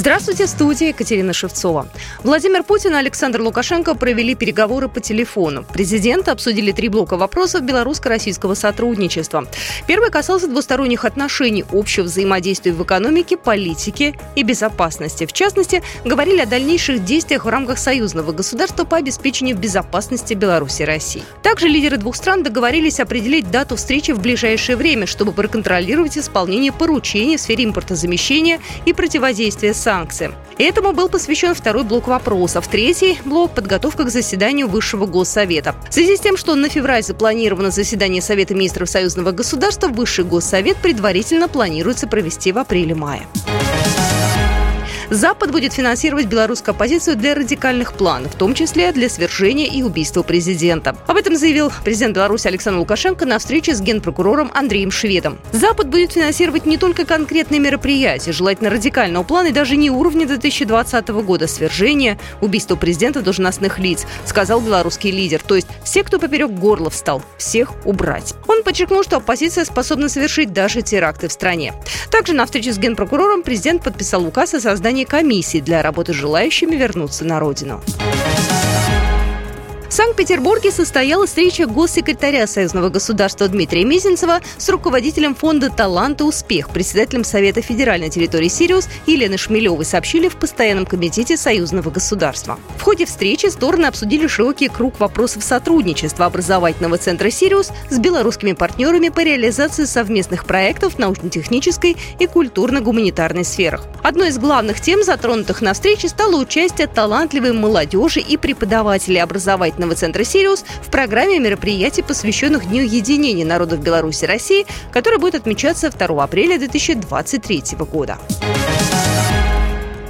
Здравствуйте, студия Екатерина Шевцова. Владимир Путин и Александр Лукашенко провели переговоры по телефону. Президенты обсудили три блока вопросов белорусско-российского сотрудничества. Первый касался двусторонних отношений, общего взаимодействия в экономике, политике и безопасности. В частности, говорили о дальнейших действиях в рамках союзного государства по обеспечению безопасности Беларуси и России. Также лидеры двух стран договорились определить дату встречи в ближайшее время, чтобы проконтролировать исполнение поручений в сфере импортозамещения и противодействия санкциям. Этому был посвящен второй блок вопросов. Третий блок – подготовка к заседанию Высшего Госсовета. В связи с тем, что на февраль запланировано заседание Совета министров Союзного государства, Высший Госсовет предварительно планируется провести в апреле-мае. Запад будет финансировать белорусскую оппозицию для радикальных планов, в том числе для свержения и убийства президента. Об этом заявил президент Беларуси Александр Лукашенко на встрече с генпрокурором Андреем Шведом. Запад будет финансировать не только конкретные мероприятия, желательно радикального плана и даже не уровня 2020 года свержения, убийства президента должностных лиц, сказал белорусский лидер. То есть все, кто поперек горла встал, всех убрать. Он подчеркнул, что оппозиция способна совершить даже теракты в стране. Также на встрече с генпрокурором президент подписал указ о создании комиссии для работы с желающими вернуться на родину. В Санкт-Петербурге состоялась встреча госсекретаря Союзного государства Дмитрия Мезенцева с руководителем фонда «Талант и успех», председателем Совета федеральной территории «Сириус» Еленой Шмелевой сообщили в Постоянном комитете Союзного государства. В ходе встречи стороны обсудили широкий круг вопросов сотрудничества образовательного центра «Сириус» с белорусскими партнерами по реализации совместных проектов в научно-технической и культурно-гуманитарной сферах. Одной из главных тем, затронутых на встрече, стало участие талантливой молодежи и преподавателей образовательного образовательного центра «Сириус» в программе мероприятий, посвященных Дню единения народов Беларуси и России, который будет отмечаться 2 апреля 2023 года.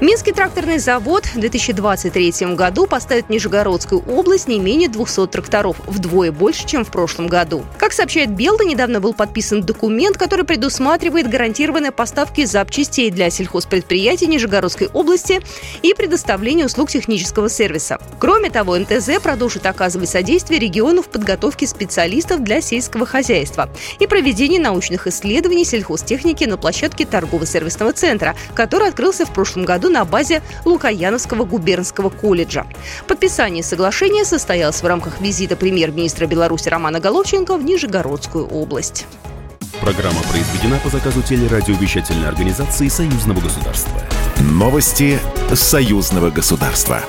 Минский тракторный завод в 2023 году поставит в Нижегородскую область не менее 200 тракторов, вдвое больше, чем в прошлом году. Как сообщает Белта, недавно был подписан документ, который предусматривает гарантированные поставки запчастей для сельхозпредприятий Нижегородской области и предоставление услуг технического сервиса. Кроме того, МТЗ продолжит оказывать содействие региону в подготовке специалистов для сельского хозяйства и проведении научных исследований сельхозтехники на площадке торгово-сервисного центра, который открылся в прошлом году на базе Лукаяновского губернского колледжа. Подписание соглашения состоялось в рамках визита премьер-министра Беларуси Романа Головченко в Нижегородскую область. Программа произведена по заказу телерадиовещательной организации Союзного государства. Новости Союзного государства.